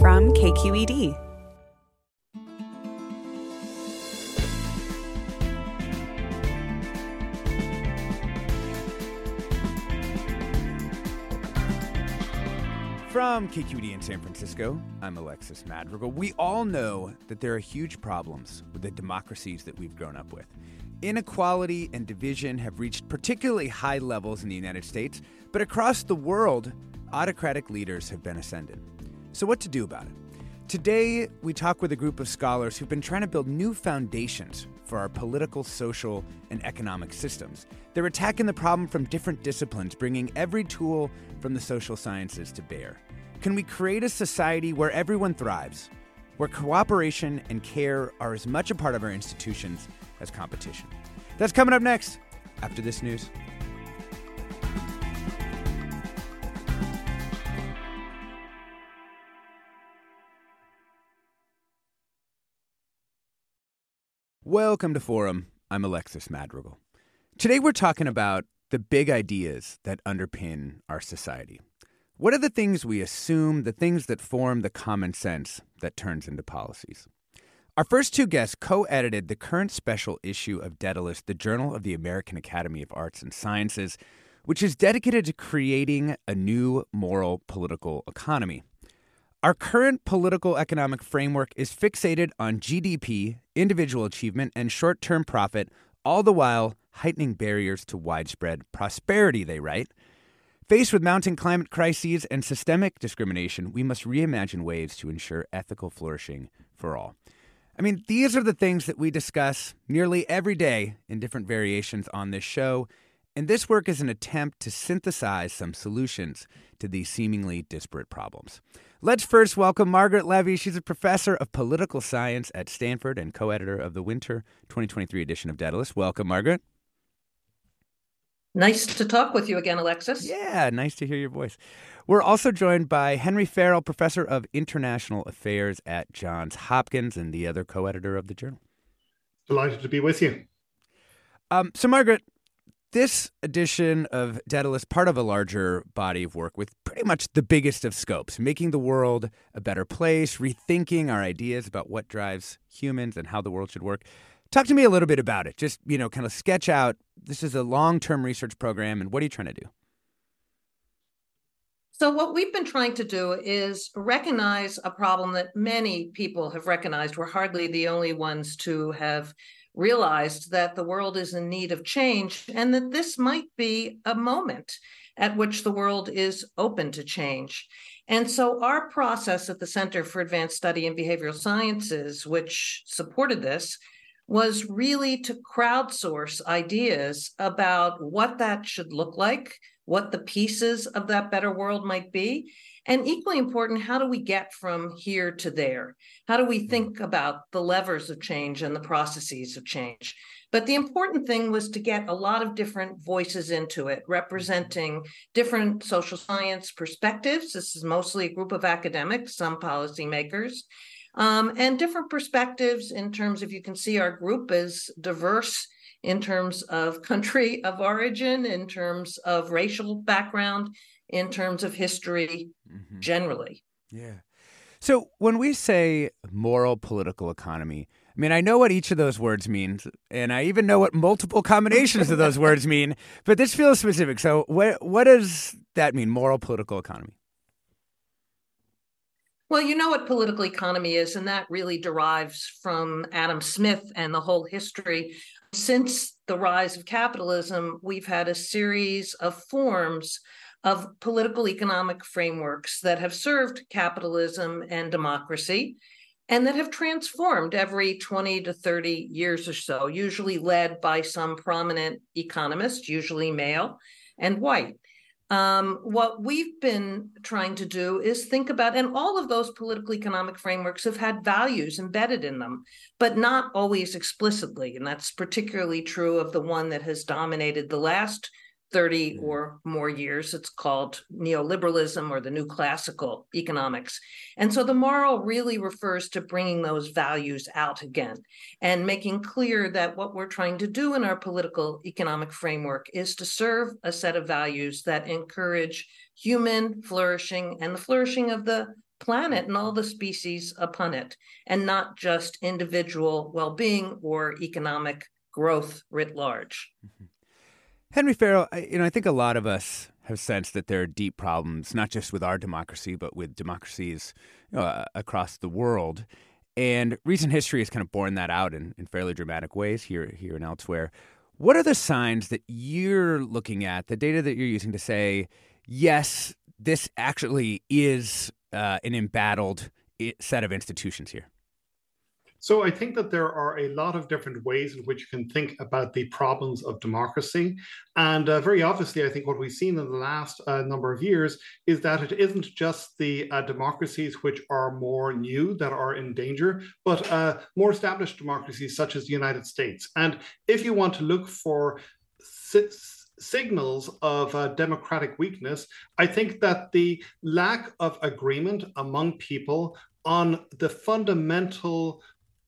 From KQED. From KQED in San Francisco, I'm Alexis Madrigal. We all know that there are huge problems with the democracies that we've grown up with. Inequality and division have reached particularly high levels in the United States, but across the world, autocratic leaders have been ascended. So, what to do about it? Today, we talk with a group of scholars who've been trying to build new foundations for our political, social, and economic systems. They're attacking the problem from different disciplines, bringing every tool from the social sciences to bear. Can we create a society where everyone thrives, where cooperation and care are as much a part of our institutions as competition? That's coming up next after this news. Welcome to Forum. I'm Alexis Madrigal. Today we're talking about the big ideas that underpin our society. What are the things we assume, the things that form the common sense that turns into policies? Our first two guests co edited the current special issue of Daedalus, the Journal of the American Academy of Arts and Sciences, which is dedicated to creating a new moral political economy. Our current political economic framework is fixated on GDP, individual achievement, and short term profit, all the while heightening barriers to widespread prosperity, they write. Faced with mounting climate crises and systemic discrimination, we must reimagine ways to ensure ethical flourishing for all. I mean, these are the things that we discuss nearly every day in different variations on this show, and this work is an attempt to synthesize some solutions to these seemingly disparate problems. Let's first welcome Margaret Levi. She's a professor of political science at Stanford and co editor of the winter 2023 edition of Daedalus. Welcome, Margaret. Nice to talk with you again, Alexis. Yeah, nice to hear your voice. We're also joined by Henry Farrell, professor of international affairs at Johns Hopkins and the other co editor of the journal. Delighted to be with you. Um, so, Margaret, this edition of Daedalus, part of a larger body of work with pretty much the biggest of scopes, making the world a better place, rethinking our ideas about what drives humans and how the world should work. Talk to me a little bit about it. Just, you know, kind of sketch out this is a long term research program, and what are you trying to do? So, what we've been trying to do is recognize a problem that many people have recognized. We're hardly the only ones to have realized that the world is in need of change and that this might be a moment at which the world is open to change. And so, our process at the Center for Advanced Study in Behavioral Sciences, which supported this, was really to crowdsource ideas about what that should look like, what the pieces of that better world might be. And equally important, how do we get from here to there? How do we mm-hmm. think about the levers of change and the processes of change? But the important thing was to get a lot of different voices into it, representing different social science perspectives. This is mostly a group of academics, some policymakers, um, and different perspectives in terms of you can see our group is diverse in terms of country of origin, in terms of racial background, in terms of history mm-hmm. generally. Yeah. So when we say moral political economy, I mean, I know what each of those words means, and I even know what multiple combinations of those words mean, but this feels specific. So what what does that mean, moral political economy? Well, you know what political economy is, and that really derives from Adam Smith and the whole history. Since the rise of capitalism, we've had a series of forms of political economic frameworks that have served capitalism and democracy and that have transformed every 20 to 30 years or so, usually led by some prominent economist, usually male and white. Um, what we've been trying to do is think about, and all of those political economic frameworks have had values embedded in them, but not always explicitly. And that's particularly true of the one that has dominated the last 30 or more years. It's called neoliberalism or the new classical economics. And so the moral really refers to bringing those values out again and making clear that what we're trying to do in our political economic framework is to serve a set of values that encourage human flourishing and the flourishing of the planet and all the species upon it, and not just individual well being or economic growth writ large. Mm-hmm. Henry Farrell, I, you know, I think a lot of us have sensed that there are deep problems, not just with our democracy, but with democracies you know, uh, across the world. And recent history has kind of borne that out in, in fairly dramatic ways here, here and elsewhere. What are the signs that you're looking at, the data that you're using to say, yes, this actually is uh, an embattled set of institutions here? So I think that there are a lot of different ways in which you can think about the problems of democracy. And uh, very obviously, I think what we've seen in the last uh, number of years is that it isn't just the uh, democracies which are more new that are in danger, but uh, more established democracies such as the United States. And if you want to look for signals of uh, democratic weakness, I think that the lack of agreement among people on the fundamental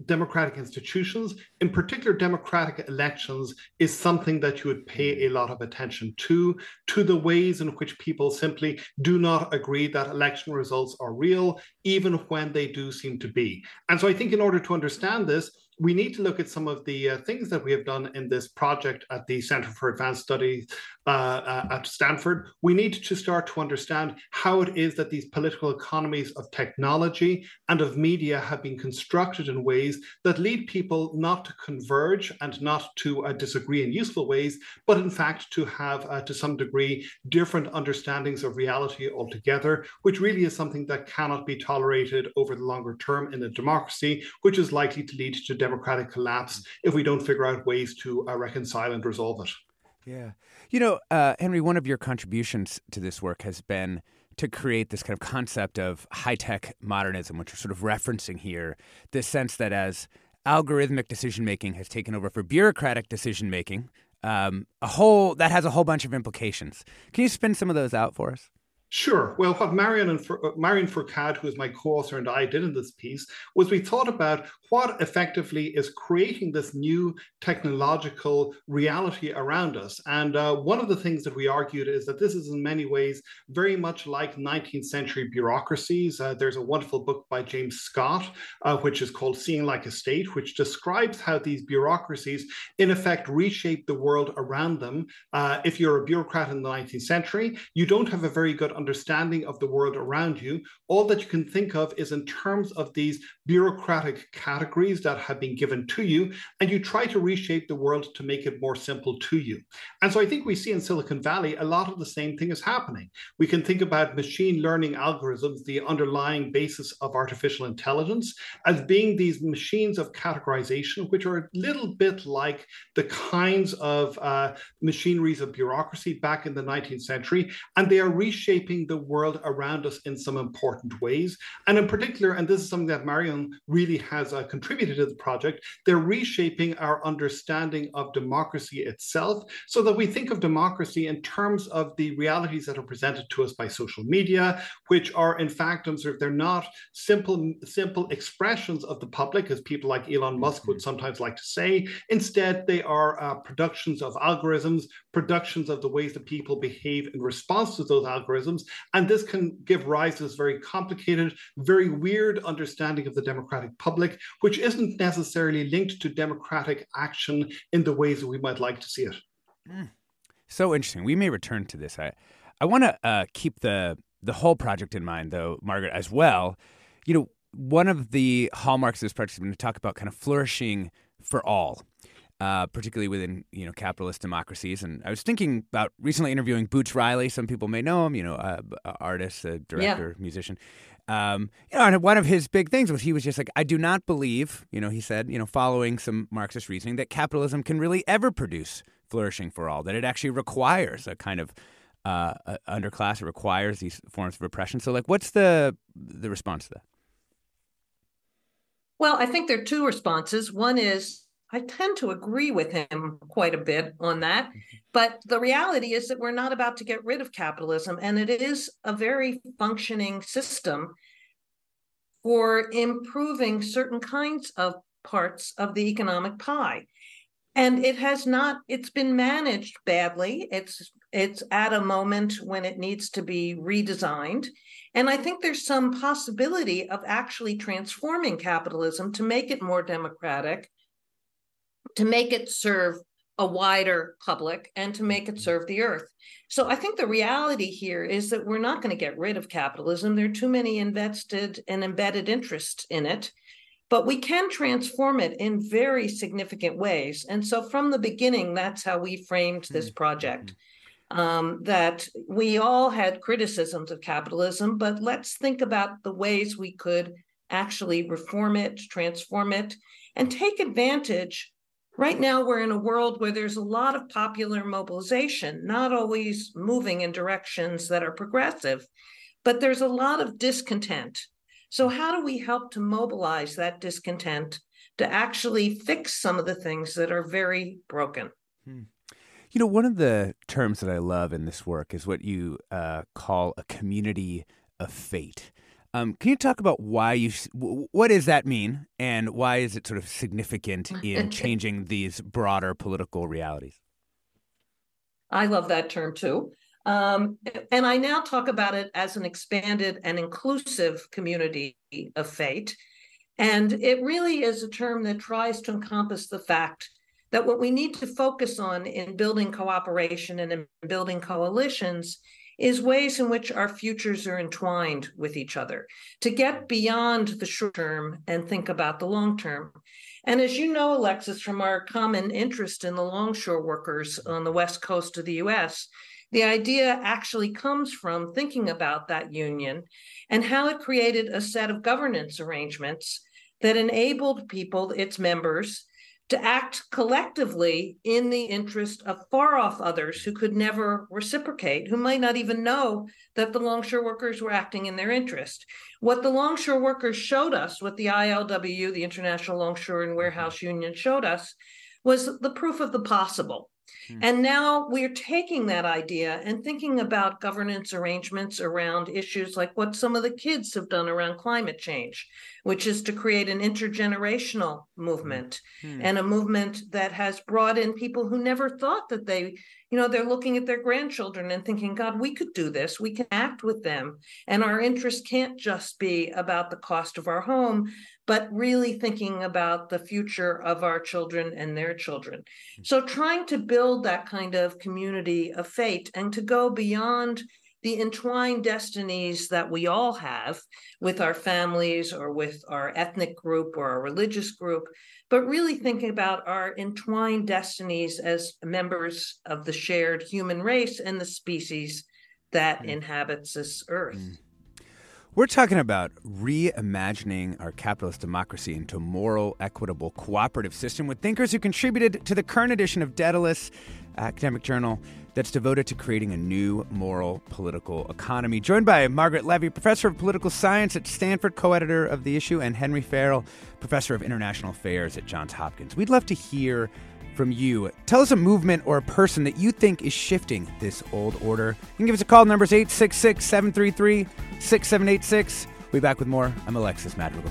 democratic institutions, in particular democratic elections, is something that you would pay a lot of attention to, to the ways in which people simply do not agree that election results are real, even when they do seem to be. And so I think in order to understand this, we need to look at some of the uh, things that we have done in this project at the Center for Advanced Studies uh, uh, at Stanford. We need to start to understand how it is that these political economies of technology and of media have been constructed in ways that lead people not to converge and not to uh, disagree in useful ways, but in fact to have, uh, to some degree, different understandings of reality altogether, which really is something that cannot be tolerated over the longer term in a democracy, which is likely to lead to democratic collapse if we don't figure out ways to uh, reconcile and resolve it. Yeah. You know, uh, Henry, one of your contributions to this work has been to create this kind of concept of high tech modernism, which we're sort of referencing here. This sense that as algorithmic decision making has taken over for bureaucratic decision making, um, a whole that has a whole bunch of implications. Can you spin some of those out for us? Sure. Well, what Marion and uh, Marion Fourcade, who is my co-author, and I did in this piece was we thought about what effectively is creating this new technological reality around us. And uh, one of the things that we argued is that this is in many ways very much like 19th century bureaucracies. Uh, there's a wonderful book by James Scott, uh, which is called Seeing Like a State, which describes how these bureaucracies, in effect, reshape the world around them. Uh, if you're a bureaucrat in the 19th century, you don't have a very good understanding of the world around you, all that you can think of is in terms of these bureaucratic categories that have been given to you, and you try to reshape the world to make it more simple to you. And so I think we see in Silicon Valley a lot of the same thing is happening. We can think about machine learning algorithms, the underlying basis of artificial intelligence, as being these machines of categorization, which are a little bit like the kinds of uh, machineries of bureaucracy back in the 19th century, and they are reshaping shaping the world around us in some important ways. And in particular, and this is something that Marion really has uh, contributed to the project, they're reshaping our understanding of democracy itself so that we think of democracy in terms of the realities that are presented to us by social media, which are in fact, of, they're not simple, simple expressions of the public, as people like Elon Musk would mm-hmm. sometimes like to say. Instead, they are uh, productions of algorithms, productions of the ways that people behave in response to those algorithms, and this can give rise to this very complicated, very weird understanding of the democratic public, which isn't necessarily linked to democratic action in the ways that we might like to see it. Mm. So interesting. We may return to this. I, I want to uh, keep the the whole project in mind, though, Margaret, as well. You know, one of the hallmarks of this project is going to talk about kind of flourishing for all. Uh, particularly within you know capitalist democracies. And I was thinking about recently interviewing Boots Riley. Some people may know him, you know, uh, artist, a director, yeah. musician. Um, you know, and one of his big things was he was just like, I do not believe, you know, he said, you know, following some Marxist reasoning, that capitalism can really ever produce flourishing for all. That it actually requires a kind of uh, underclass. It requires these forms of oppression. So, like, what's the the response to that? Well, I think there are two responses. One is I tend to agree with him quite a bit on that. Mm-hmm. But the reality is that we're not about to get rid of capitalism, and it is a very functioning system for improving certain kinds of parts of the economic pie. And it has not, it's been managed badly. It's it's at a moment when it needs to be redesigned. And I think there's some possibility of actually transforming capitalism to make it more democratic to make it serve a wider public and to make it mm-hmm. serve the earth. So I think the reality here is that we're not going to get rid of capitalism. There are too many invested and embedded interests in it, but we can transform it in very significant ways. And so from the beginning, that's how we framed this mm-hmm. project. Um, that we all had criticisms of capitalism, but let's think about the ways we could actually reform it, transform it, and take advantage Right now, we're in a world where there's a lot of popular mobilization, not always moving in directions that are progressive, but there's a lot of discontent. So, how do we help to mobilize that discontent to actually fix some of the things that are very broken? Hmm. You know, one of the terms that I love in this work is what you uh, call a community of fate. Um, can you talk about why you what does that mean, and why is it sort of significant in changing these broader political realities? I love that term too. Um, and I now talk about it as an expanded and inclusive community of fate. And it really is a term that tries to encompass the fact that what we need to focus on in building cooperation and in building coalitions is ways in which our futures are entwined with each other to get beyond the short term and think about the long term. And as you know, Alexis, from our common interest in the longshore workers on the west coast of the US, the idea actually comes from thinking about that union and how it created a set of governance arrangements that enabled people, its members, to act collectively in the interest of far off others who could never reciprocate, who might not even know that the longshore workers were acting in their interest. What the longshore workers showed us, what the ILWU, the International Longshore and Warehouse Union, showed us, was the proof of the possible. Hmm. And now we're taking that idea and thinking about governance arrangements around issues like what some of the kids have done around climate change, which is to create an intergenerational movement hmm. and a movement that has brought in people who never thought that they, you know, they're looking at their grandchildren and thinking, God, we could do this. We can act with them. And our interest can't just be about the cost of our home, but really thinking about the future of our children and their children. Hmm. So trying to build that kind of community of fate and to go beyond the entwined destinies that we all have with our families or with our ethnic group or our religious group, but really thinking about our entwined destinies as members of the shared human race and the species that mm. inhabits this earth. Mm. We're talking about reimagining our capitalist democracy into a moral, equitable, cooperative system with thinkers who contributed to the current edition of Daedalus academic journal that's devoted to creating a new moral political economy. Joined by Margaret Levi, professor of political science at Stanford, co editor of the issue, and Henry Farrell, professor of international affairs at Johns Hopkins. We'd love to hear from you. Tell us a movement or a person that you think is shifting this old order. You can give us a call. Numbers 866 733 6786. We'll be back with more. I'm Alexis Madrigal.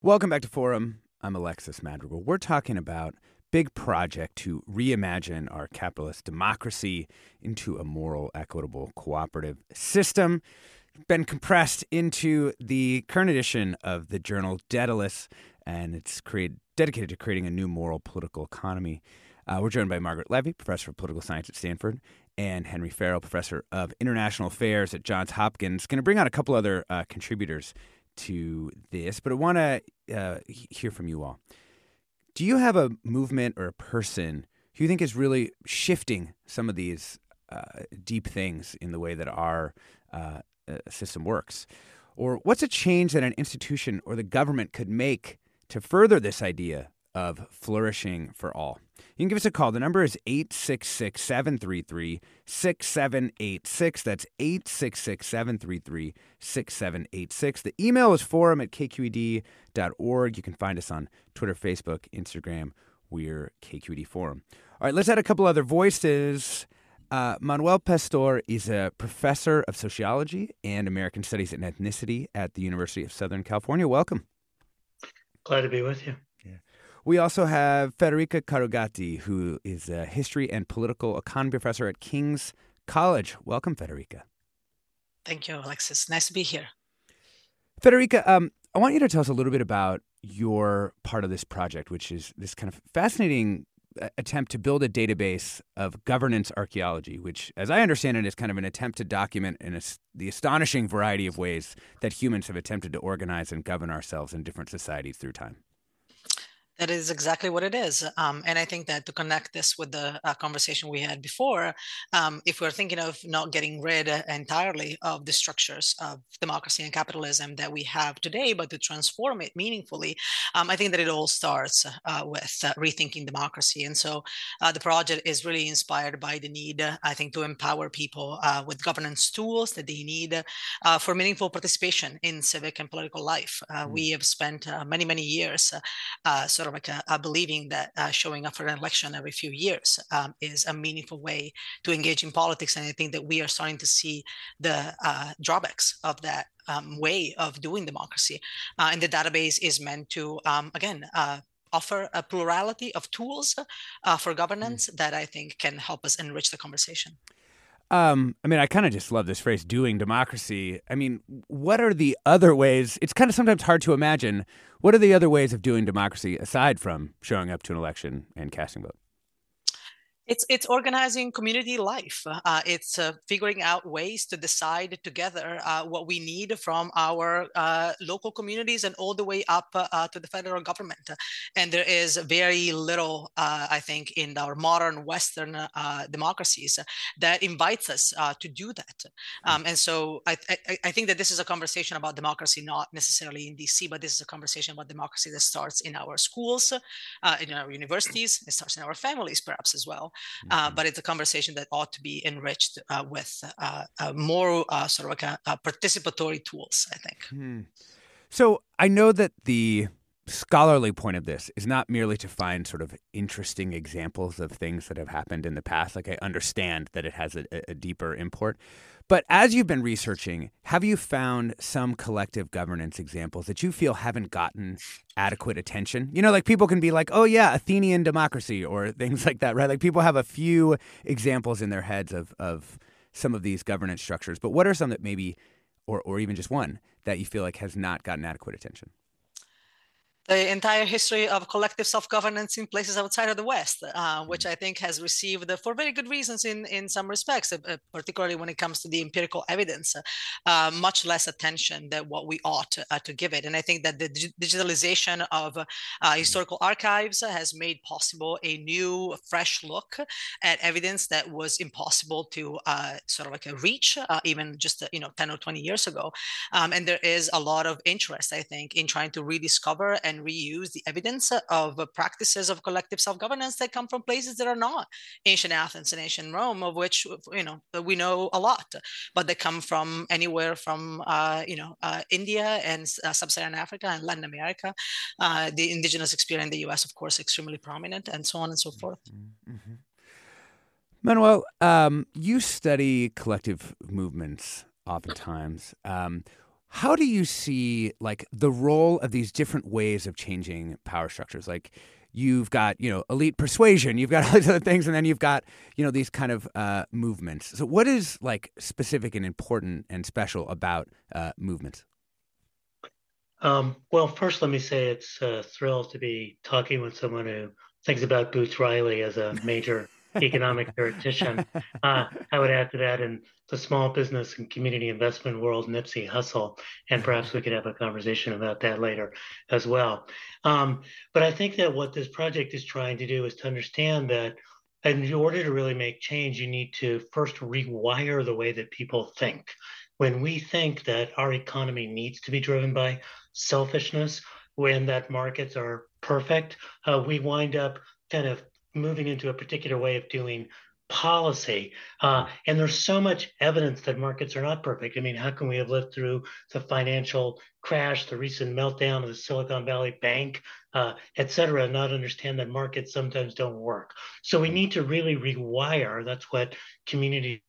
Welcome back to Forum. I'm Alexis Madrigal. We're talking about big project to reimagine our capitalist democracy into a moral, equitable, cooperative system. Been compressed into the current edition of the journal Daedalus, and it's created, dedicated to creating a new moral political economy. Uh, we're joined by Margaret Levi, professor of political science at Stanford, and Henry Farrell, professor of international affairs at Johns Hopkins. Going to bring on a couple other uh, contributors to this, but I want to uh, hear from you all. Do you have a movement or a person who you think is really shifting some of these uh, deep things in the way that our uh, uh, system works? Or what's a change that an institution or the government could make to further this idea of flourishing for all? You can give us a call. The number is 866 733 6786. That's 866 733 6786. The email is forum at kqed.org. You can find us on Twitter, Facebook, Instagram. We're KQED Forum. All right, let's add a couple other voices. Uh, Manuel Pastor is a professor of sociology and American Studies and Ethnicity at the University of Southern California. Welcome. Glad to be with you. We also have Federica Carugati, who is a history and political economy professor at King's College. Welcome, Federica. Thank you, Alexis. Nice to be here. Federica, um, I want you to tell us a little bit about your part of this project, which is this kind of fascinating uh, attempt to build a database of governance archaeology, which, as I understand it, is kind of an attempt to document in a, the astonishing variety of ways that humans have attempted to organize and govern ourselves in different societies through time. That is exactly what it is. Um, and I think that to connect this with the uh, conversation we had before, um, if we're thinking of not getting rid entirely of the structures of democracy and capitalism that we have today, but to transform it meaningfully, um, I think that it all starts uh, with uh, rethinking democracy. And so uh, the project is really inspired by the need, I think, to empower people uh, with governance tools that they need uh, for meaningful participation in civic and political life. Mm. We have spent many, many years sort of like a, a believing that uh, showing up for an election every few years um, is a meaningful way to engage in politics. And I think that we are starting to see the uh, drawbacks of that um, way of doing democracy. Uh, and the database is meant to, um, again, uh, offer a plurality of tools uh, for mm. governance mm. that I think can help us enrich the conversation. Um, I mean, I kind of just love this phrase, doing democracy. I mean, what are the other ways? It's kind of sometimes hard to imagine. What are the other ways of doing democracy aside from showing up to an election and casting vote? It's it's organizing community life. Uh, it's uh, figuring out ways to decide together uh, what we need from our uh, local communities and all the way up uh, to the federal government. And there is very little, uh, I think, in our modern Western democracies that invites us to do that. Mm. Um, and so I, I, I think that this is a conversation about democracy, not necessarily in DC, but this is a conversation about democracy that starts in our schools, in our universities, it starts in our families, perhaps as well. Uh, mm-hmm. but it's a conversation that ought to be enriched uh, with uh, more sort of like a participatory tools, I think. Hmm. So I know that the scholarly point of this is not merely to find sort of interesting examples of things that have happened in the past. Like I understand that it has a, a deeper import, but as you've been researching, have you found some collective governance examples that you feel haven't gotten adequate attention? You know, like people can be like, oh, yeah, Athenian democracy or things like that, right? Like people have a few examples in their heads of, of some of these governance structures. But what are some that maybe, or, or even just one, that you feel like has not gotten adequate attention? The entire history of collective self-governance in places outside of the West, uh, which mm. I think has received, uh, for very good reasons in, in some respects, uh, particularly when it comes to the empirical evidence, uh, much less attention than what we ought uh, to give it. And I think that the digitalization of uh, mm. historical archives has made possible a new, fresh look at evidence that was impossible to sort of like a reach even just you know 10 or 20 years ago. Um, and there is a lot of interest, I think, in trying to rediscover and reuse the evidence of practices of collective self-governance that come from places that are not ancient Athens and ancient Rome, of which you know we know a lot, but they come from anywhere from uh, you know uh, India and uh, sub-Saharan Africa and Latin America. Uh, the indigenous experience in the U.S., of course, extremely prominent, and so on and so forth. Mm-hmm. mm-hmm. Manuel, um, you study collective movements oftentimes. Um, how do you see like the role of these different ways of changing power structures? Like you've got you know elite persuasion, you've got all these other things, and then you've got you know these kind of uh, movements. So what is like specific and important and special about uh, movements? Um, well, first, let me say it's a thrill to be talking with someone who thinks about Boots Riley as a major economic theoretician. Uh, I would add to that in the small business and community investment world, Nipsey Hussle, and perhaps we could have a conversation about that later as well. Um, but I think that what this project is trying to do is to understand that in order to really make change, you need to first rewire the way that people think. When we think that our economy needs to be driven by selfishness, when that markets are perfect, uh, we wind up kind of moving into a particular way of doing policy. Uh, and there's so much evidence that markets are not perfect. I mean, how can we have lived through the financial crash, the recent meltdown of the Silicon Valley Bank, uh, et cetera, and not understand that markets sometimes don't work? So we need to really rewire. That's what community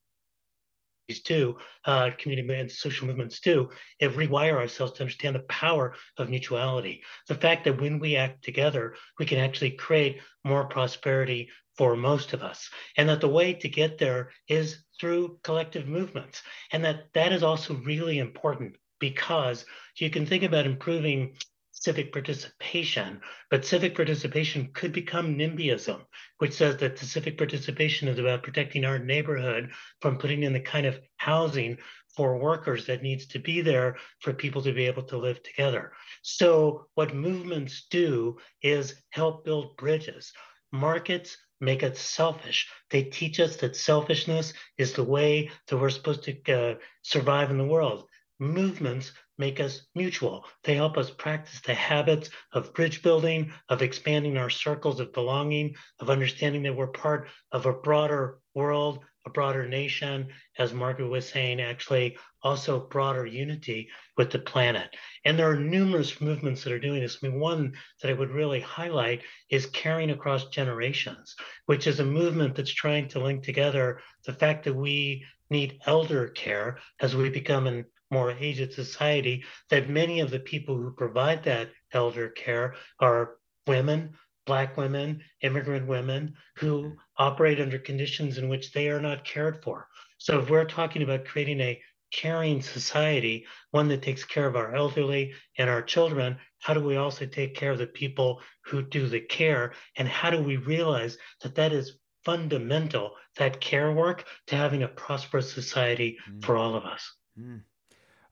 do, uh, community and social movements do, is rewire ourselves to understand the power of mutuality. The fact that when we act together, we can actually create more prosperity for most of us, and that the way to get there is through collective movements, and that that is also really important because you can think about improving civic participation, but civic participation could become NIMBYism, which says that the civic participation is about protecting our neighborhood from putting in the kind of housing for workers that needs to be there for people to be able to live together. So, what movements do is help build bridges. Markets make us selfish. They teach us that selfishness is the way that we're supposed to uh, survive in the world. Movements make us mutual. They help us practice the habits of bridge building, of expanding our circles of belonging, of understanding that we're part of a broader world, a broader nation, as Margaret was saying, actually also broader unity with the planet. And there are numerous movements that are doing this. I mean, one that I would really highlight is Caring Across Generations, which is a movement that's trying to link together the fact that we need elder care as we become an more aged society that many of the people who provide that elder care are women, Black women, immigrant women who mm-hmm. operate under conditions in which they are not cared for. So, if we're talking about creating a caring society, one that takes care of our elderly and our children, how do we also take care of the people who do the care? And how do we realize that that is fundamental, that care work, to having a prosperous society mm. for all of us? Mm.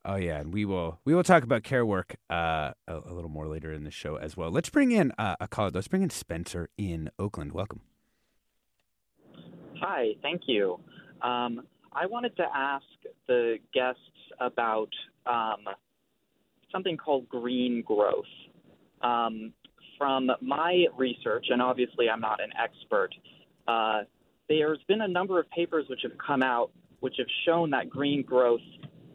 Oh yeah, and we will we will talk about care work uh, a, a, little more later in the show as well. Let's bring in uh, a caller. Let's bring in Spencer in Oakland. Welcome. Hi, thank you. Um, I wanted to ask the guests about um, something called green growth. Um, from my research, and obviously I'm not an expert, uh, there's been a number of papers which have come out which have shown that green growth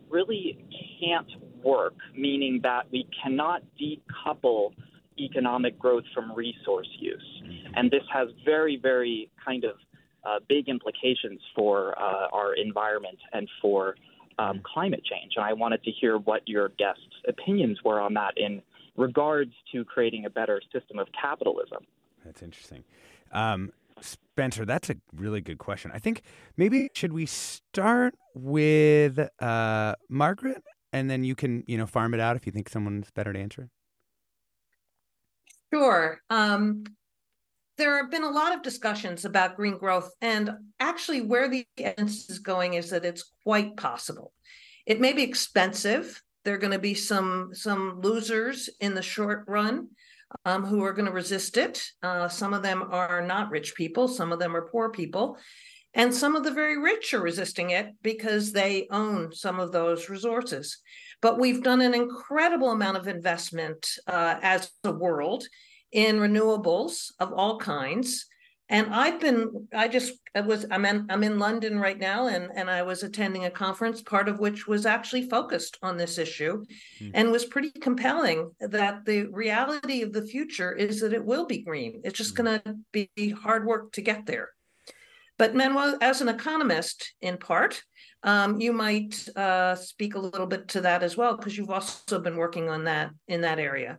really can't work, meaning that we cannot decouple economic growth from resource use. And this has very, very kind of uh, big implications for uh, our environment and for um, climate change. And I wanted to hear what your guests' opinions were on that in regards to creating a better system of capitalism. That's interesting. Um, Spencer, that's a really good question. I think maybe should we start with uh, Margaret, and then you can you know farm it out if you think someone's better to answer. Sure. Um, there have been a lot of discussions about green growth, and actually, where the evidence is going is that it's quite possible. It may be expensive. There are going to be some some losers in the short run um, who are going to resist it. Uh, some of them are not rich people. Some of them are poor people, and some of the very rich are resisting it because they own some of those resources. But we've done an incredible amount of investment uh, as a world in renewables of all kinds. And I've been, I just I was, I'm in, I'm in London right now, and and I was attending a conference, part of which was actually focused on this issue, mm. and was pretty compelling. That the reality of the future is that it will be green. It's just mm. going to be hard work to get there. But Manuel, as an economist, in part, um, you might uh, speak a little bit to that as well, because you've also been working on that in that area.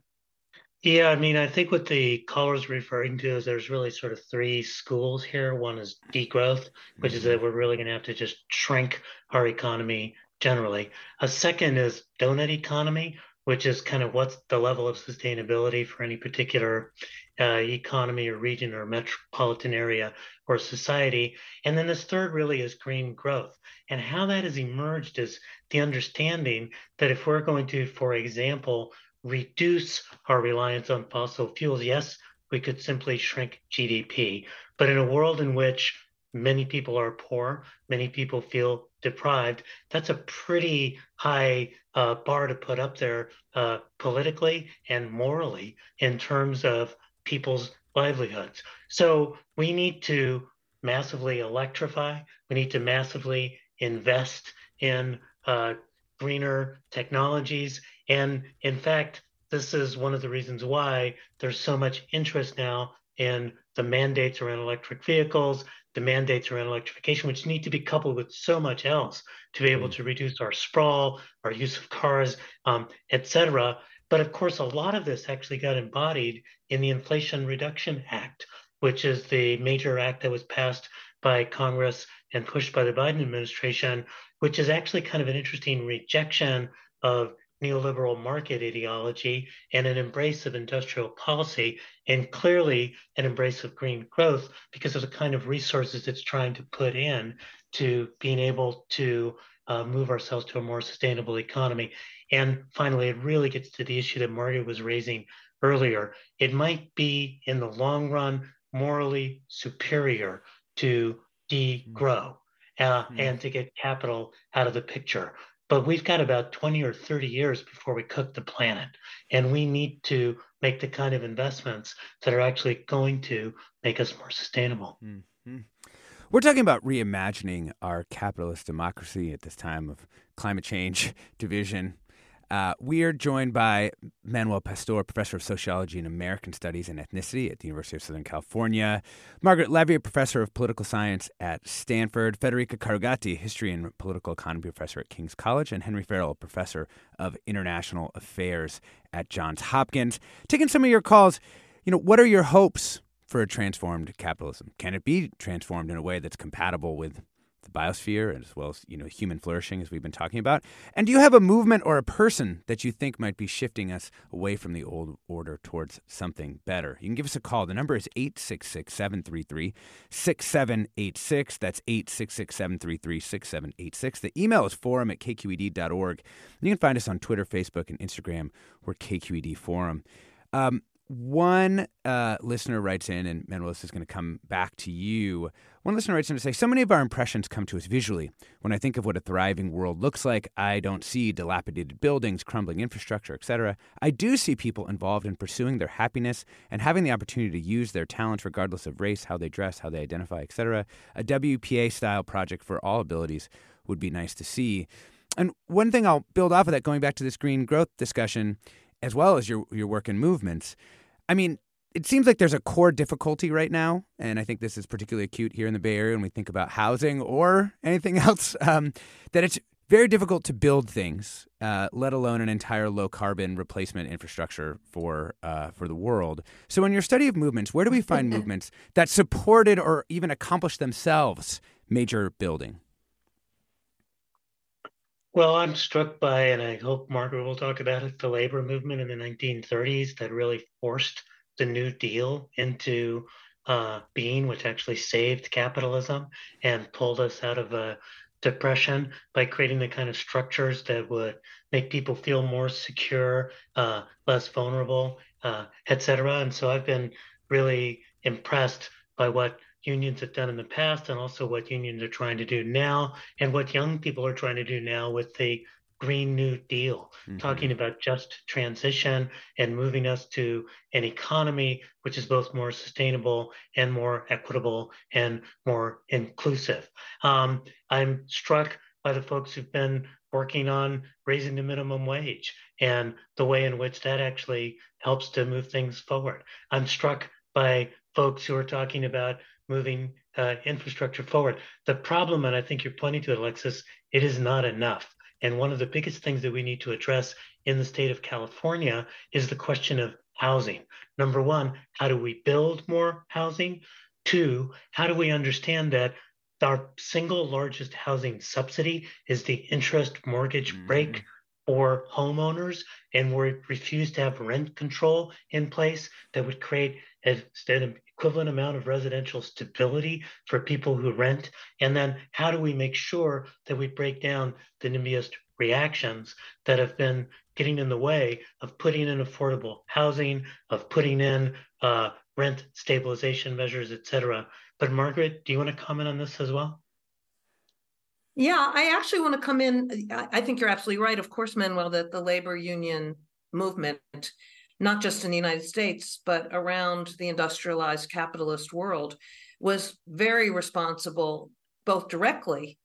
Yeah, I mean, I think what the caller is referring to is there's really sort of three schools here. One is degrowth, which mm-hmm. is that we're really going to have to just shrink our economy generally. A second is donut economy, which is kind of what's the level of sustainability for any particular uh, economy or region or metropolitan area or society. And then this third really is green growth. And how that has emerged is the understanding that if we're going to, for example, reduce our reliance on fossil fuels, yes, we could simply shrink GDP. But in a world in which many people are poor, many people feel deprived, that's a pretty high uh, bar to put up there uh, politically and morally in terms of people's livelihoods. So we need to massively electrify, we need to massively invest in uh, greener technologies. And in fact, this is one of the reasons why there's so much interest now in the mandates around electric vehicles, the mandates around electrification, which need to be coupled with so much else to be able mm. to reduce our sprawl, our use of cars, um, et cetera. But of course, a lot of this actually got embodied in the Inflation Reduction Act, which is the major act that was passed by Congress and pushed by the Biden administration, which is actually kind of an interesting rejection of neoliberal market ideology and an embrace of industrial policy, and clearly an embrace of green growth because of the kind of resources it's trying to put in to being able to uh, move ourselves to a more sustainable economy. And finally, it really gets to the issue that Margaret was raising earlier. It might be in the long run morally superior to degrow uh, mm-hmm. and to get capital out of the picture. But we've got about 20 or 30 years before we cook the planet. And we need to make the kind of investments that are actually going to make us more sustainable. Mm-hmm. We're talking about reimagining our capitalist democracy at this time of climate change, division, uh, we are joined by Manuel Pastor, professor of sociology and American studies and ethnicity at the University of Southern California, Margaret Levier, professor of political science at Stanford, Federica Carugati, history and political economy professor at King's College, and Henry Farrell, professor of international affairs at Johns Hopkins. Taking some of your calls, you know, what are your hopes for a transformed capitalism? Can it be transformed in a way that's compatible with the biosphere as well as you know human flourishing as we've been talking about. And do you have a movement or a person that you think might be shifting us away from the old order towards something better? You can give us a call. The number is 866-733-6786 that's 866-733-6786 the email is forum at kqed.org and you can find us on twitter facebook and instagram. We're kqed forum. Um, one uh, listener writes in, and Manuel, this is going to come back to you. One listener writes in to say, So many of our impressions come to us visually. When I think of what a thriving world looks like, I don't see dilapidated buildings, crumbling infrastructure, etc. I do see people involved in pursuing their happiness and having the opportunity to use their talents regardless of race, how they dress, how they identify, etc. A WPA style project for all abilities would be nice to see. And one thing I'll build off of that, going back to this green growth discussion, as well as your your work in movements. I mean, it seems like there's a core difficulty right now, and I think this is particularly acute here in the Bay Area when we think about housing or anything else. Um, that it's very difficult to build things, uh, let alone an entire low carbon replacement infrastructure for uh, for the world. So, in your study of movements, where do we find movements that supported or even accomplished themselves major building? Well, I'm struck by, and I hope Margaret will talk about it, the labor movement in the 1930s that really forced the New Deal into uh, being, which actually saved capitalism and pulled us out of a depression by creating the kind of structures that would make people feel more secure, uh, less vulnerable, uh, etc. And so I've been really impressed by what unions have done in the past and also what unions are trying to do now and what young people are trying to do now with the Green New Deal, mm-hmm. talking about just transition and moving us to an economy which is both more sustainable and more equitable and more inclusive. Um, I'm struck by the folks who've been working on raising the minimum wage and the way in which that actually helps to move things forward. I'm struck by folks who are talking about moving uh, infrastructure forward. The problem, and I think you're pointing to it, Alexis, it is not enough. And one of the biggest things that we need to address in the state of California is the question of housing. Number one, how do we build more housing? Two, how do we understand that our single largest housing subsidy is the interest mortgage mm-hmm. break for homeowners, and we refuse to have rent control in place that would create an equivalent amount of residential stability for people who rent? And then how do we make sure that we break down the NIMBYist reactions that have been getting in the way of putting in affordable housing, of putting in uh, rent stabilization measures, et cetera? But Margaret, do you want to comment on this as well? Yeah, I actually want to come in. I think you're absolutely right. Of course, Manuel, that the labor union movement not just in the United States, but around the industrialized capitalist world, was very responsible, both directly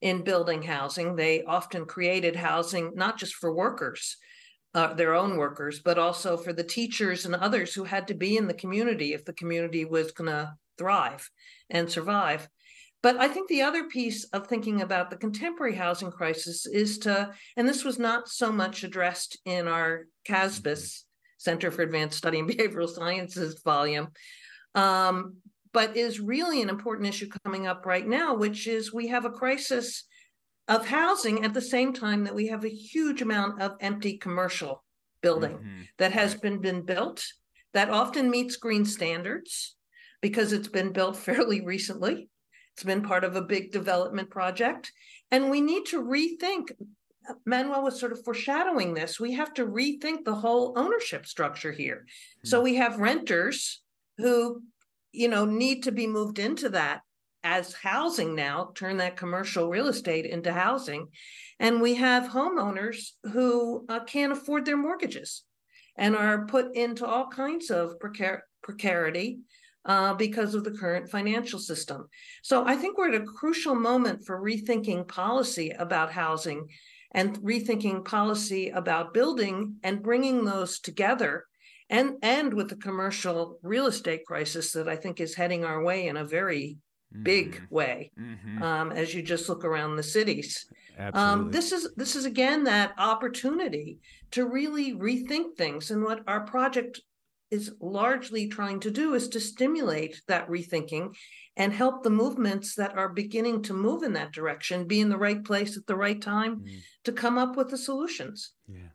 in building housing. They often created housing not just for workers, uh, their own workers, but also for the teachers and others who had to be in the community if the community was going to thrive and survive. But I think the other piece of thinking about the contemporary housing crisis is to, and this was not so much addressed in our CASBS Center for Advanced Study in Behavioral Sciences volume, um, but is really an important issue coming up right now, which is we have a crisis of housing at the same time that we have a huge amount of empty commercial building mm-hmm. that has right. been, been built that often meets green standards because it's been built fairly recently. It's been part of a big development project. And we need to rethink Manuel was sort of foreshadowing this. We have to rethink the whole ownership structure here. Mm-hmm. So hmm. we have renters who, you know, need to be moved into that as housing now, turn that commercial real estate into housing. And we have homeowners who uh, can't afford their mortgages and are put into all kinds of precar- precarity uh, because of the current financial system. So I think we're at a crucial moment for rethinking policy about housing and rethinking policy about building and bringing those together and and with the commercial real estate crisis that I think is heading our way in a very mm-hmm. big way mm-hmm. um, as you just look around the cities. Um, this is this is again that opportunity to really rethink things and what our project is largely trying to do is to stimulate that rethinking and help the movements that are beginning to move in that direction be in the right place at the right time mm. to come up with the solutions. Yeah.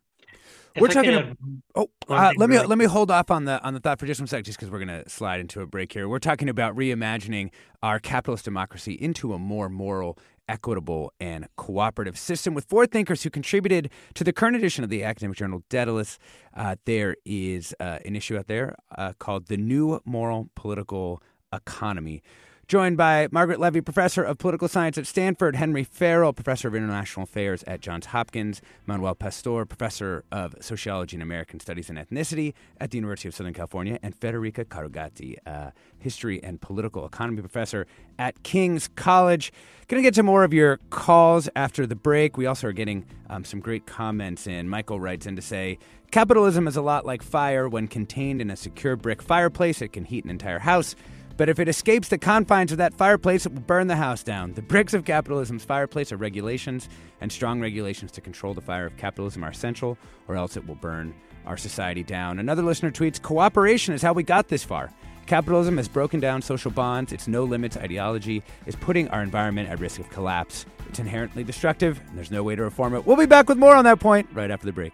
If we're I talking. About, oh, uh, let me let me hold off on the on the thought for just one second, just because we're going to slide into a break here. We're talking about reimagining our capitalist democracy into a more moral, equitable, and cooperative system with four thinkers who contributed to the current edition of the academic journal Daedalus. Uh, there is uh, an issue out there uh, called "The New Moral Political Economy." Joined by Margaret Levi, professor of political science at Stanford, Henry Farrell, professor of international affairs at Johns Hopkins, Manuel Pastor, professor of sociology and American studies and ethnicity at the University of Southern California, and Federica Carugati, uh, history and political economy professor at King's College. Going to get to more of your calls after the break. We also are getting um, some great comments in. Michael writes in to say, Capitalism is a lot like fire. When contained in a secure brick fireplace, it can heat an entire house. But if it escapes the confines of that fireplace, it will burn the house down. The bricks of capitalism's fireplace are regulations, and strong regulations to control the fire of capitalism are essential, or else it will burn our society down. Another listener tweets Cooperation is how we got this far. Capitalism has broken down social bonds, its no limits ideology is putting our environment at risk of collapse. It's inherently destructive, and there's no way to reform it. We'll be back with more on that point right after the break.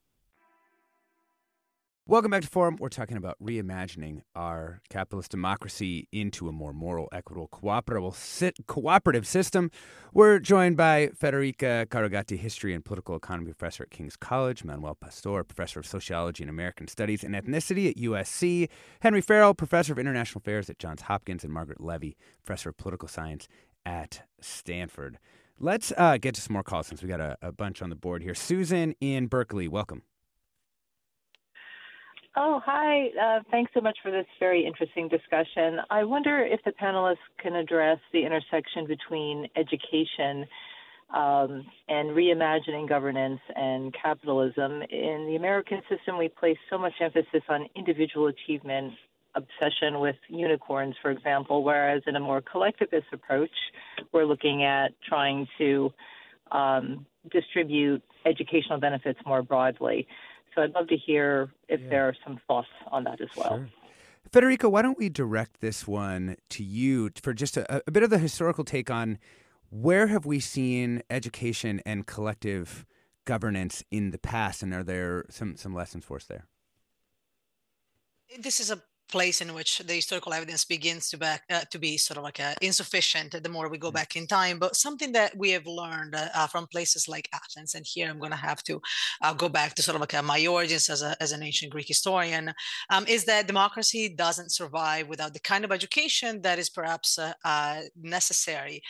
Welcome back to Forum. We're talking about reimagining our capitalist democracy into a more moral, equitable, cooperative, system. We're joined by Federica Carugati, history and political economy professor at King's College, Manuel Pastor, professor of sociology and American studies and ethnicity at USC, Henry Farrell, professor of international affairs at Johns Hopkins, and Margaret Levi, professor of political science at Stanford. Let's uh, get to some more calls since we got a, a bunch on the board here. Susan in Berkeley, welcome. Oh, hi. Uh, thanks so much for this very interesting discussion. I wonder if the panelists can address the intersection between education um, and reimagining governance and capitalism. In the American system, we place so much emphasis on individual achievement, obsession with unicorns, for example, whereas in a more collectivist approach, we're looking at trying to um, distribute educational benefits more broadly. So I'd love to hear if yeah. there are some thoughts on that as well. Sure. Federico, why don't we direct this one to you for just a, a bit of the historical take on where have we seen education and collective governance in the past, and are there some some lessons for us there? This is a place in which the historical evidence begins to back uh, to be sort of like uh, insufficient the more we go mm. back in time but something that we have learned uh, uh from places like athens and here i'm going to have to uh, go back to sort of like my origins as, a, as an ancient greek historian um, is that democracy doesn't survive without the kind of education that is perhaps necessary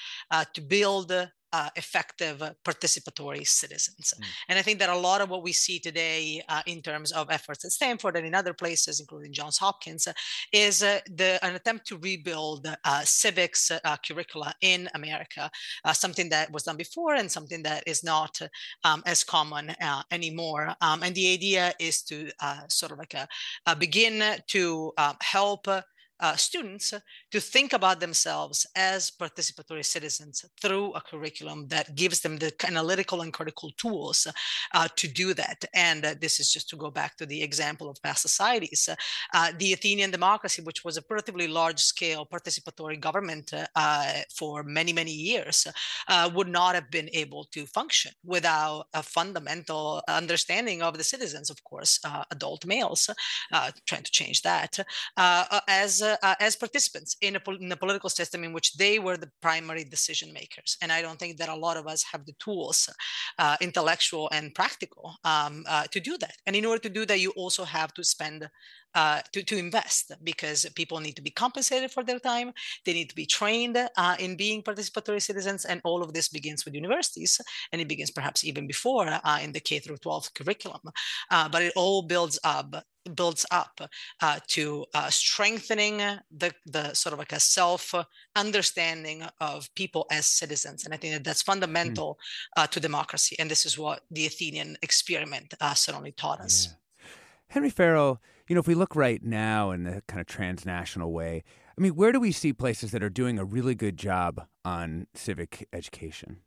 to build uh, effective uh, participatory citizens. Mm. And I think that a lot of what we see today uh, in terms of efforts at Stanford and in other places, including Johns Hopkins, uh, is uh, the, an attempt to rebuild uh, civics curricula in America, something that was done before and something that is not um, as common anymore. Um, and the idea is to sort of like a, begin to help uh, students to think about themselves as participatory citizens through a curriculum that gives them the analytical and critical tools uh, to do that. And uh, this is just to go back to the example of past societies. Uh, the Athenian democracy, which was a relatively large scale participatory government uh, for many, many years, uh, would not have been able to function without a fundamental understanding of the citizens, of course, adult males, trying to change that, as uh, as participants in a, in a political system in which they were the primary decision makers. And I don't think that a lot of us have the tools, uh, intellectual and practical, um, uh, to do that. And in order to do that, you also have to spend uh, to, to invest because people need to be compensated for their time. They need to be trained uh, in being participatory citizens. And all of this begins with universities. And it begins perhaps even before uh, in the K through 12 curriculum. Uh, but it all builds up builds up uh, to uh, strengthening the, the sort of like a self understanding of people as citizens. And I think that that's hmm. fundamental mm. to democracy. And this is what the Athenian experiment certainly taught us. Yeah. Henry Farrell, you know, if we look right now in the kind of transnational way, I mean, where do we see places that are doing a really good job on civic education?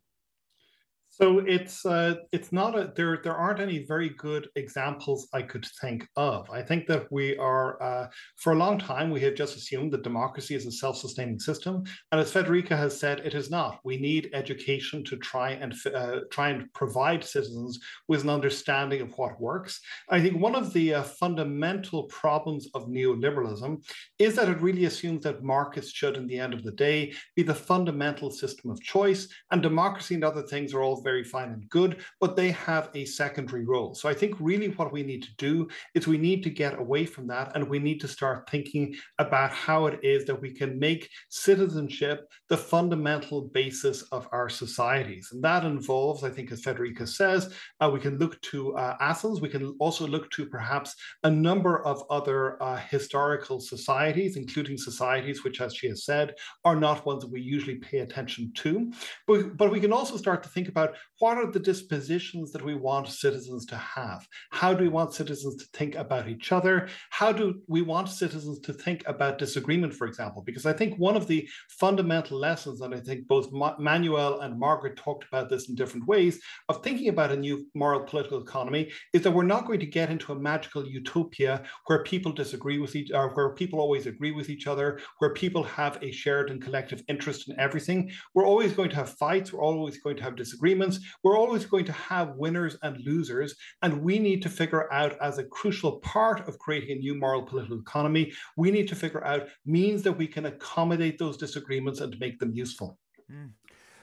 So it's uh, it's not a there there aren't any very good examples I could think of. I think that we are uh, for a long time we have just assumed that democracy is a self-sustaining system, and as Federica has said, it is not. We need education to try and uh, try and provide citizens with an understanding of what works. I think one of the uh, fundamental problems of neoliberalism is that it really assumes that markets should, in the end of the day, be the fundamental system of choice, and democracy and other things are all very fine and good, but they have a secondary role. So I think really what we need to do is we need to get away from that and we need to start thinking about how it is that we can make citizenship the fundamental basis of our societies. And that involves, I think, as Federica says, uh, we can look to uh, Athens, we can also look to perhaps a number of other uh, historical societies, including societies which, as she has said, are not ones that we usually pay attention to. But, but we can also start to think about what are the dispositions that we want citizens to have? How do we want citizens to think about each other? How do we want citizens to think about disagreement, for example? Because I think one of the fundamental lessons, and I think both Ma- Manuel and Margaret talked about this in different ways, of thinking about a new moral political economy is that we're not going to get into a magical utopia where people disagree with each where people always agree with each other, where people have a shared and collective interest in everything. We're always going to have fights, we're always going to have disagreements, we're always going to have winners and losers. And we need to figure out, as a crucial part of creating a new moral political economy, we need to figure out means that we can accommodate those disagreements and make them useful. Mm.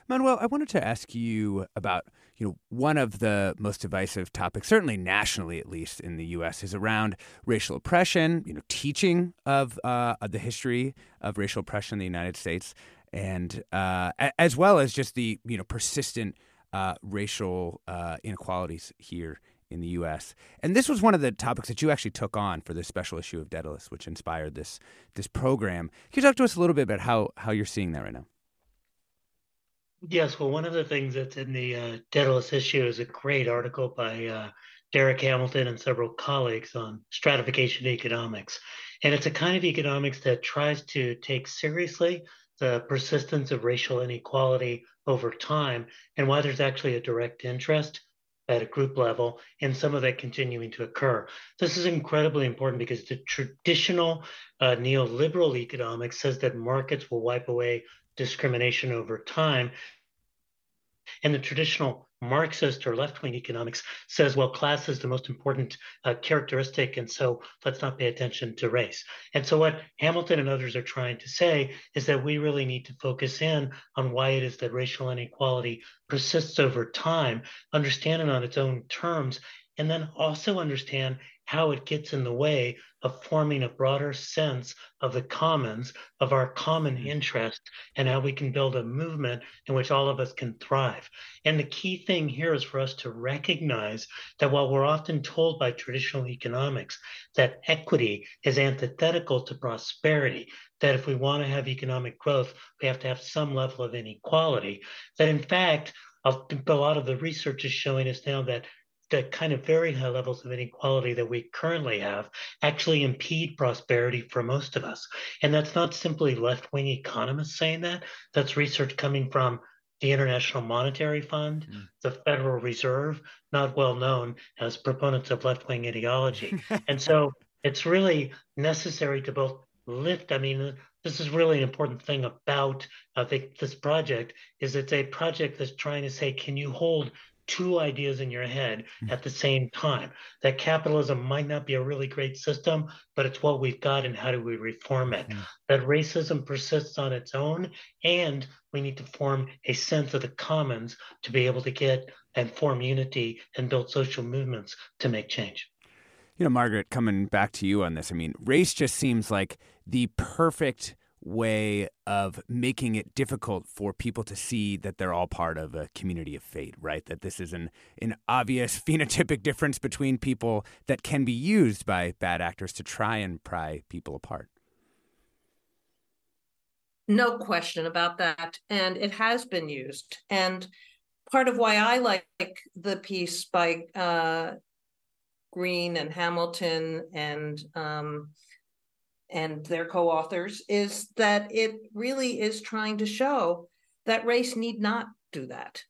Manuel, I wanted to ask you about you know one of the most divisive topics, certainly nationally at least in the U.S., is around racial oppression. You know, teaching of, uh, of the history of racial oppression in the United States, and uh, as well as just the you know persistent uh, racial uh, inequalities here in the U.S. And this was one of the topics that you actually took on for this special issue of Daedalus, which inspired this this program. Can you talk to us a little bit about how how you're seeing that right now? Yes, well, one of the things that's in the uh, Daedalus issue is a great article by uh, Darrick Hamilton and several colleagues on stratification economics. And it's a kind of economics that tries to take seriously the persistence of racial inequality over time and why there's actually a direct interest at a group level in some of that continuing to occur. This is incredibly important because the traditional uh, neoliberal economics says that markets will wipe away discrimination over time. And the traditional Marxist or left wing economics says, well, class is the most important uh, characteristic, and so let's not pay attention to race. And so, what Hamilton and others are trying to say is that we really need to focus in on why it is that racial inequality persists over time, understand it on its own terms, and then also understand how it gets in the way of forming a broader sense of the commons, of our common mm-hmm. interest, and how we can build a movement in which all of us can thrive. And the key thing here is for us to recognize that while we're often told by traditional economics that equity is antithetical to prosperity, that if we want to have economic growth, we have to have some level of inequality, that in fact, a lot of the research is showing us now that the kind of very high levels of inequality that we currently have actually impede prosperity for most of us. And that's not simply left wing economists saying that, that's research coming from the International Monetary Fund, mm. the Federal Reserve, not well known as proponents of left wing ideology. and so it's really necessary to both lift, I mean, this is really an important thing about I think this project is it's a project that's trying to say, can you hold two ideas in your head hmm. at the same time that capitalism might not be a really great system but it's what we've got and how do we reform it mm-hmm. that racism persists on its own and we need to form a sense of the commons to be able to get and form unity and build social movements to make change you know margaret coming back to you on this i mean race just seems like the perfect way of making it difficult for people to see that they're all part of a community of fate, right? That this is an, an obvious phenotypic difference between people that can be used by bad actors to try and pry people apart. No question about that. And it has been used. And part of why I like the piece by uh, Green and Hamilton and um, and their co-authors is that it really is trying to show that race need not do that.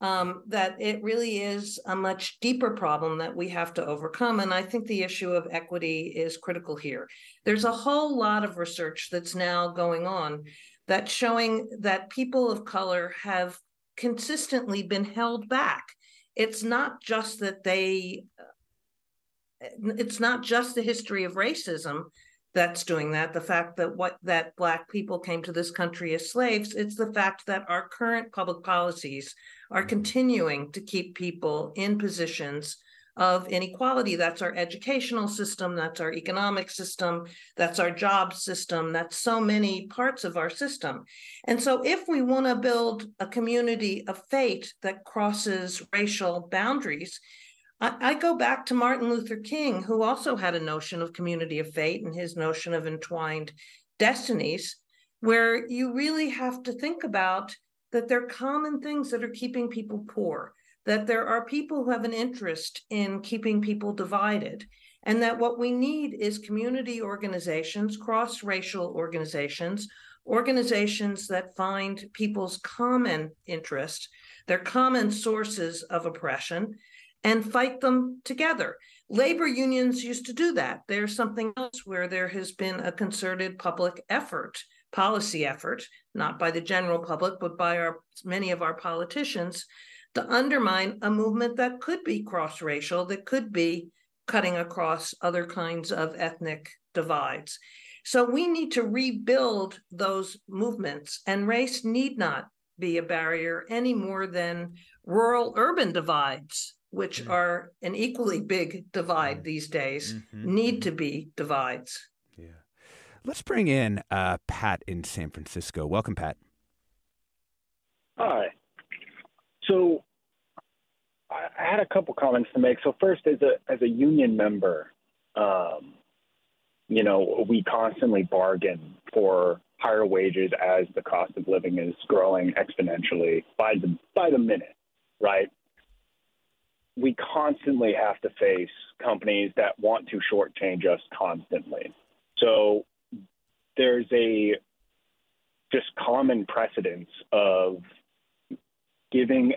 Um, that it really is a much deeper problem that we have to overcome and i think the issue of equity is critical here. There's a whole lot of research that's now going on that's showing that people of color have consistently been held back. It's not just that they it's not just the history of racism that's doing that. The fact that what that black people came to this country as slaves it's the fact that our current public policies are mm-hmm. continuing to keep people in positions of inequality. That's our educational system that's our economic system that's our job system that's so many parts of our system. And so if we want to build a community of fate that crosses racial boundaries I, go back to Martin Luther King, who also had a notion of community of fate and his notion of entwined destinies, where you really have to think about that there are common things that are keeping people poor, that there are people who have an interest in keeping people divided, and that what we need is community organizations, cross racial organizations, organizations that find people's common interest, their common sources of oppression, and fight them together. Labor unions used to do that. There's something else where there has been a concerted public effort, policy effort, not by the general public, but by our many of our politicians, to undermine a movement that could be cross-racial, that could be cutting across other kinds of ethnic divides. So we need to rebuild those movements, and race need not be a barrier any more than rural urban divides which mm-hmm. are an equally big divide mm-hmm. these days, mm-hmm. need to mm-hmm. be divides. Yeah. Let's bring in uh, Pat in San Francisco. Welcome, Pat. Hi. So I had a couple comments to make. So first, as a as a union member, um, you know, we constantly bargain for higher wages as the cost of living is growing exponentially by the by the minute, right? We constantly have to face companies that want to shortchange us constantly. So there's a just common precedence of giving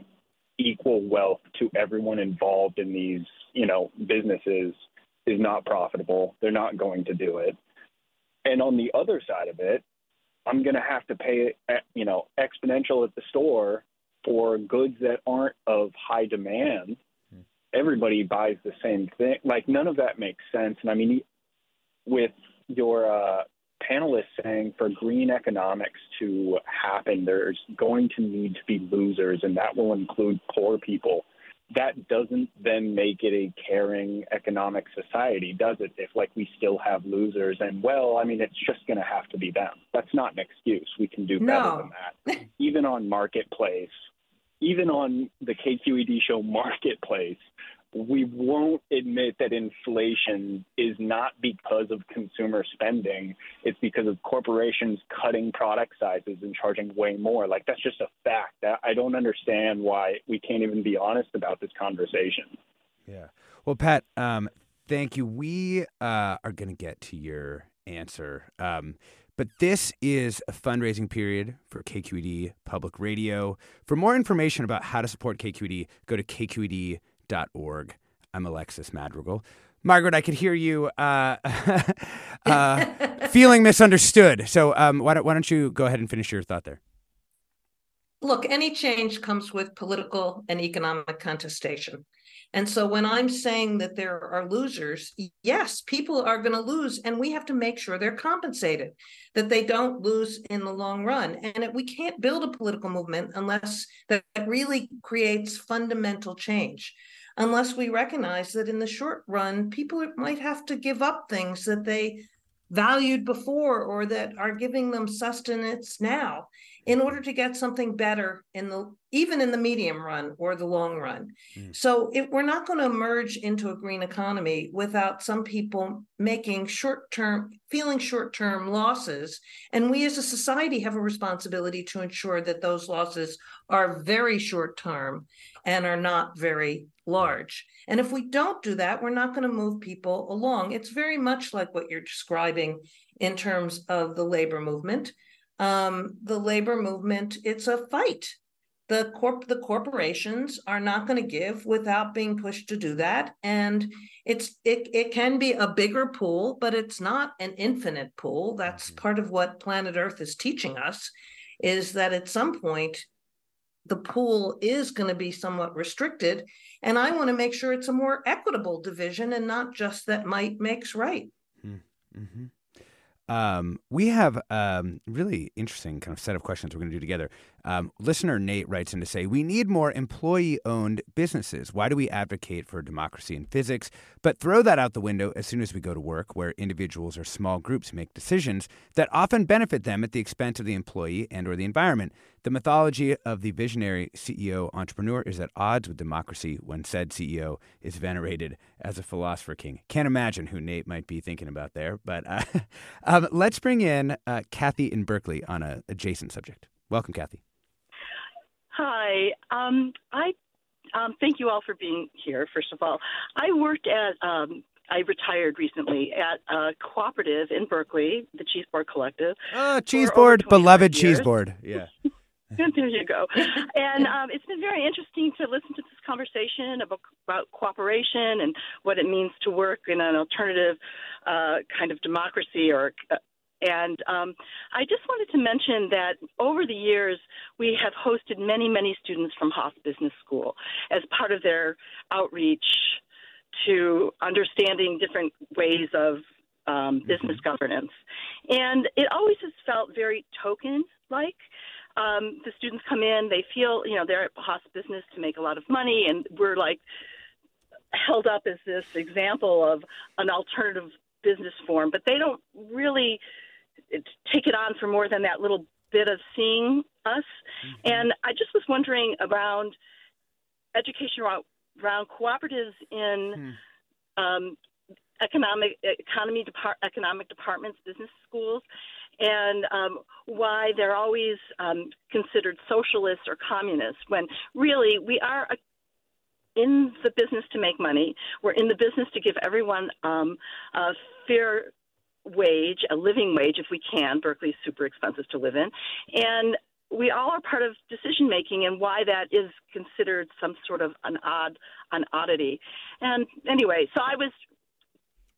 equal wealth to everyone involved in these, you know, businesses is not profitable. They're not going to do it. And on the other side of it, I'm going to have to pay, you know, exponential at the store for goods that aren't of high demand everybody buys the same thing. Like none of that makes sense. And I mean, with your uh, panelists saying for green economics to happen, there's going to need to be losers, and that will include poor people. That doesn't then make it a caring economic society, does it? If like we still have losers, and well, I mean, it's just going to have to be them. That's not an excuse. We can do better no. than that. Even on marketplace, even on the KQED show Marketplace, we won't admit that inflation is not because of consumer spending. It's because of corporations cutting product sizes and charging way more. Like, that's just a fact. I don't understand why we can't even be honest about this conversation. Yeah. Well, Pat, um, thank you. We uh, are going to get to your answer. Um, but this is a fundraising period for KQED Public Radio. For more information about how to support KQED, go to kqed.org. I'm Alexis Madrigal. Margaret, I could hear you uh, uh, feeling misunderstood. So um, why, don't, why don't you go ahead and finish your thought there? Look, any change comes with political and economic contestation. And so when I'm saying that there are losers, yes, people are going to lose, and we have to make sure they're compensated, that they don't lose in the long run. And it, we can't build a political movement unless that really creates fundamental change. Unless we recognize that in the short run, people might have to give up things that they valued before or that are giving them sustenance now in order to get something better in the even in the medium run or the long run. Mm. so if we're not going to merge into a green economy without some people making short term feeling short term losses. And we as a society have a responsibility to ensure that those losses are very short term and are not very large. And if we don't do that we're not going to move people along. It's very much like what you're describing in terms of the labor movement um, the labor movement, it's a fight. The corp the corporations are not going to give without being pushed to do that. And it's it, it can be a bigger pool, but it's not an infinite pool. That's mm-hmm. part of what planet Earth is teaching us, is that at some point the pool is going to be somewhat restricted. And I want to make sure it's a more equitable division and not just that might makes right. Mm-hmm. Um, we have um, really interesting kind of set of questions we're going to do together. Um, listener Nate writes in to say, We need more employee owned businesses. Why do we advocate for democracy in physics, but throw that out the window as soon as we go to work, where individuals or small groups make decisions that often benefit them at the expense of the employee and or the environment? The mythology of the visionary CEO entrepreneur is at odds with democracy when said CEO is venerated as a philosopher king. Can't imagine who Nate might be thinking about there, but uh, um, let's bring in uh, Kathy in Berkeley on a adjacent subject. Welcome, Kathy. Hi. Um, I um, thank you all for being here. First of all, I worked at. Um, I retired recently at a cooperative in Berkeley, the Cheese Board Collective. Oh, Cheese Board, beloved Cheese Board. Yeah. there you go. And um, it's been very interesting to listen to this conversation about, about cooperation and what it means to work in an alternative uh, kind of democracy or uh, and um, I just wanted to mention that over the years, we have hosted many, many students from Haas Business School as part of their outreach to understanding different ways of um, business mm-hmm. governance. And it always has felt very token like. Um, the students come in, they feel, you know, they're at Haas Business to make a lot of money, and we're like held up as this example of an alternative business form, but they don't really take it on for more than that little bit of seeing us. Mm-hmm. And I just was wondering around education around, around cooperatives in hmm. um, economic economy depart, economic departments, business schools, and um, why they're always um, considered socialists or communists when really we are a, in the business to make money. We're in the business to give everyone um, a fair wage, a living wage if we can. Berkeley is super expensive to live in. And we all are part of decision making and why that is considered some sort of an odd an oddity. And anyway, so I was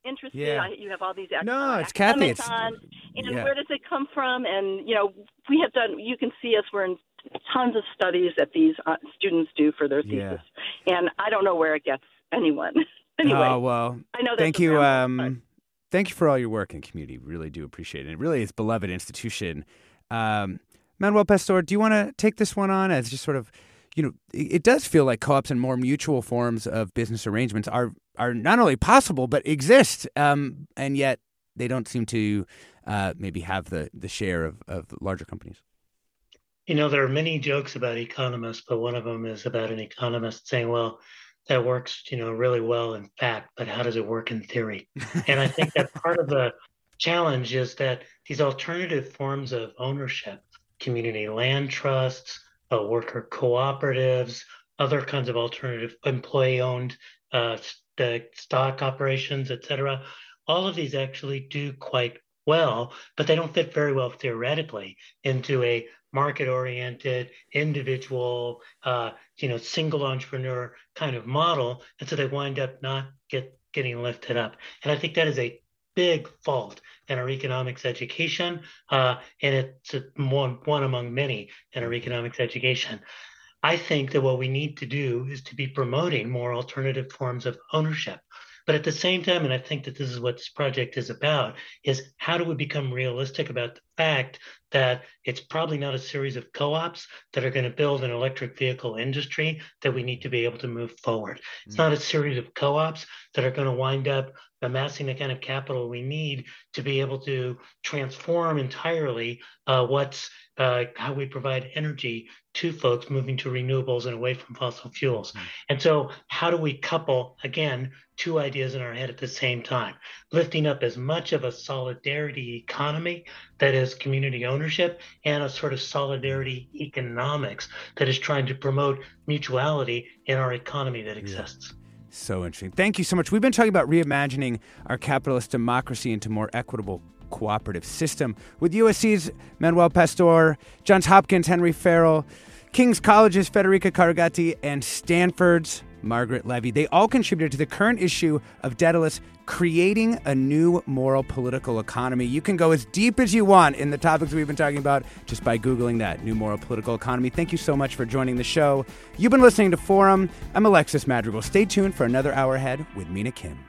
interested. Yeah. I, you have all these no, it's Kathy. It's, on, and yeah. where does it come from? And you know, we have done. You can see us. We're in tons of studies that these uh, students do for their thesis, yeah. and I don't know where it gets anyone. anyway, oh well. I know. Thank you. Um, thank you for all your work in community. We Really do appreciate it. It really is beloved institution. Um, Manuel Pastor, do you want to take this one on as just sort of, you know, it, does feel like co-ops and more mutual forms of business arrangements are are not only possible but exist, um, and yet they don't seem to uh, maybe have the the share of, of larger companies. You know, there are many jokes about economists, but one of them is about an economist saying, "Well, that works, you know, really well in fact, but how does it work in theory? and I think that part of the challenge is that these alternative forms of ownership, community land trusts, uh, worker cooperatives, other kinds of alternative employee-owned uh, st- stock operations, et cetera, all of these actually do quite well, but they don't fit very well theoretically into a market oriented, individual, uh, you know, single entrepreneur kind of model. And so they wind up not get getting lifted up. And I think that is a big fault in our economics education. Uh, and it's one, one among many in our economics education. I think that what we need to do is to be promoting more alternative forms of ownership. But at the same time, and I think that this is what this project is about, is how do we become realistic about the fact that it's probably not a series of co-ops that are going to build an electric vehicle industry that we need to be able to move forward. It's mm-hmm. not a series of co-ops that are going to wind up amassing the kind of capital we need to be able to transform entirely uh, what's uh, how we provide energy to folks moving to renewables and away from fossil fuels. Mm-hmm. And so, how do we couple, again, two ideas in our head at the same time? Lifting up as much of a solidarity economy that is community ownership and a sort of solidarity economics that is trying to promote mutuality in our economy that exists. Yeah. So interesting. Thank you so much. We've been talking about reimagining our capitalist democracy into more equitable cooperative system with USC's Manuel Pastor, Johns Hopkins Henry Farrell, King's College's Federica Carugati, and Stanford's Margaret Levi. They all contributed to the current issue of Daedalus creating a new moral political economy. You can go as deep as you want in the topics we've been talking about just by Googling that new moral political economy. Thank you so much for joining the show. You've been listening to Forum. I'm Alexis Madrigal. Stay tuned for another hour ahead with Mina Kim.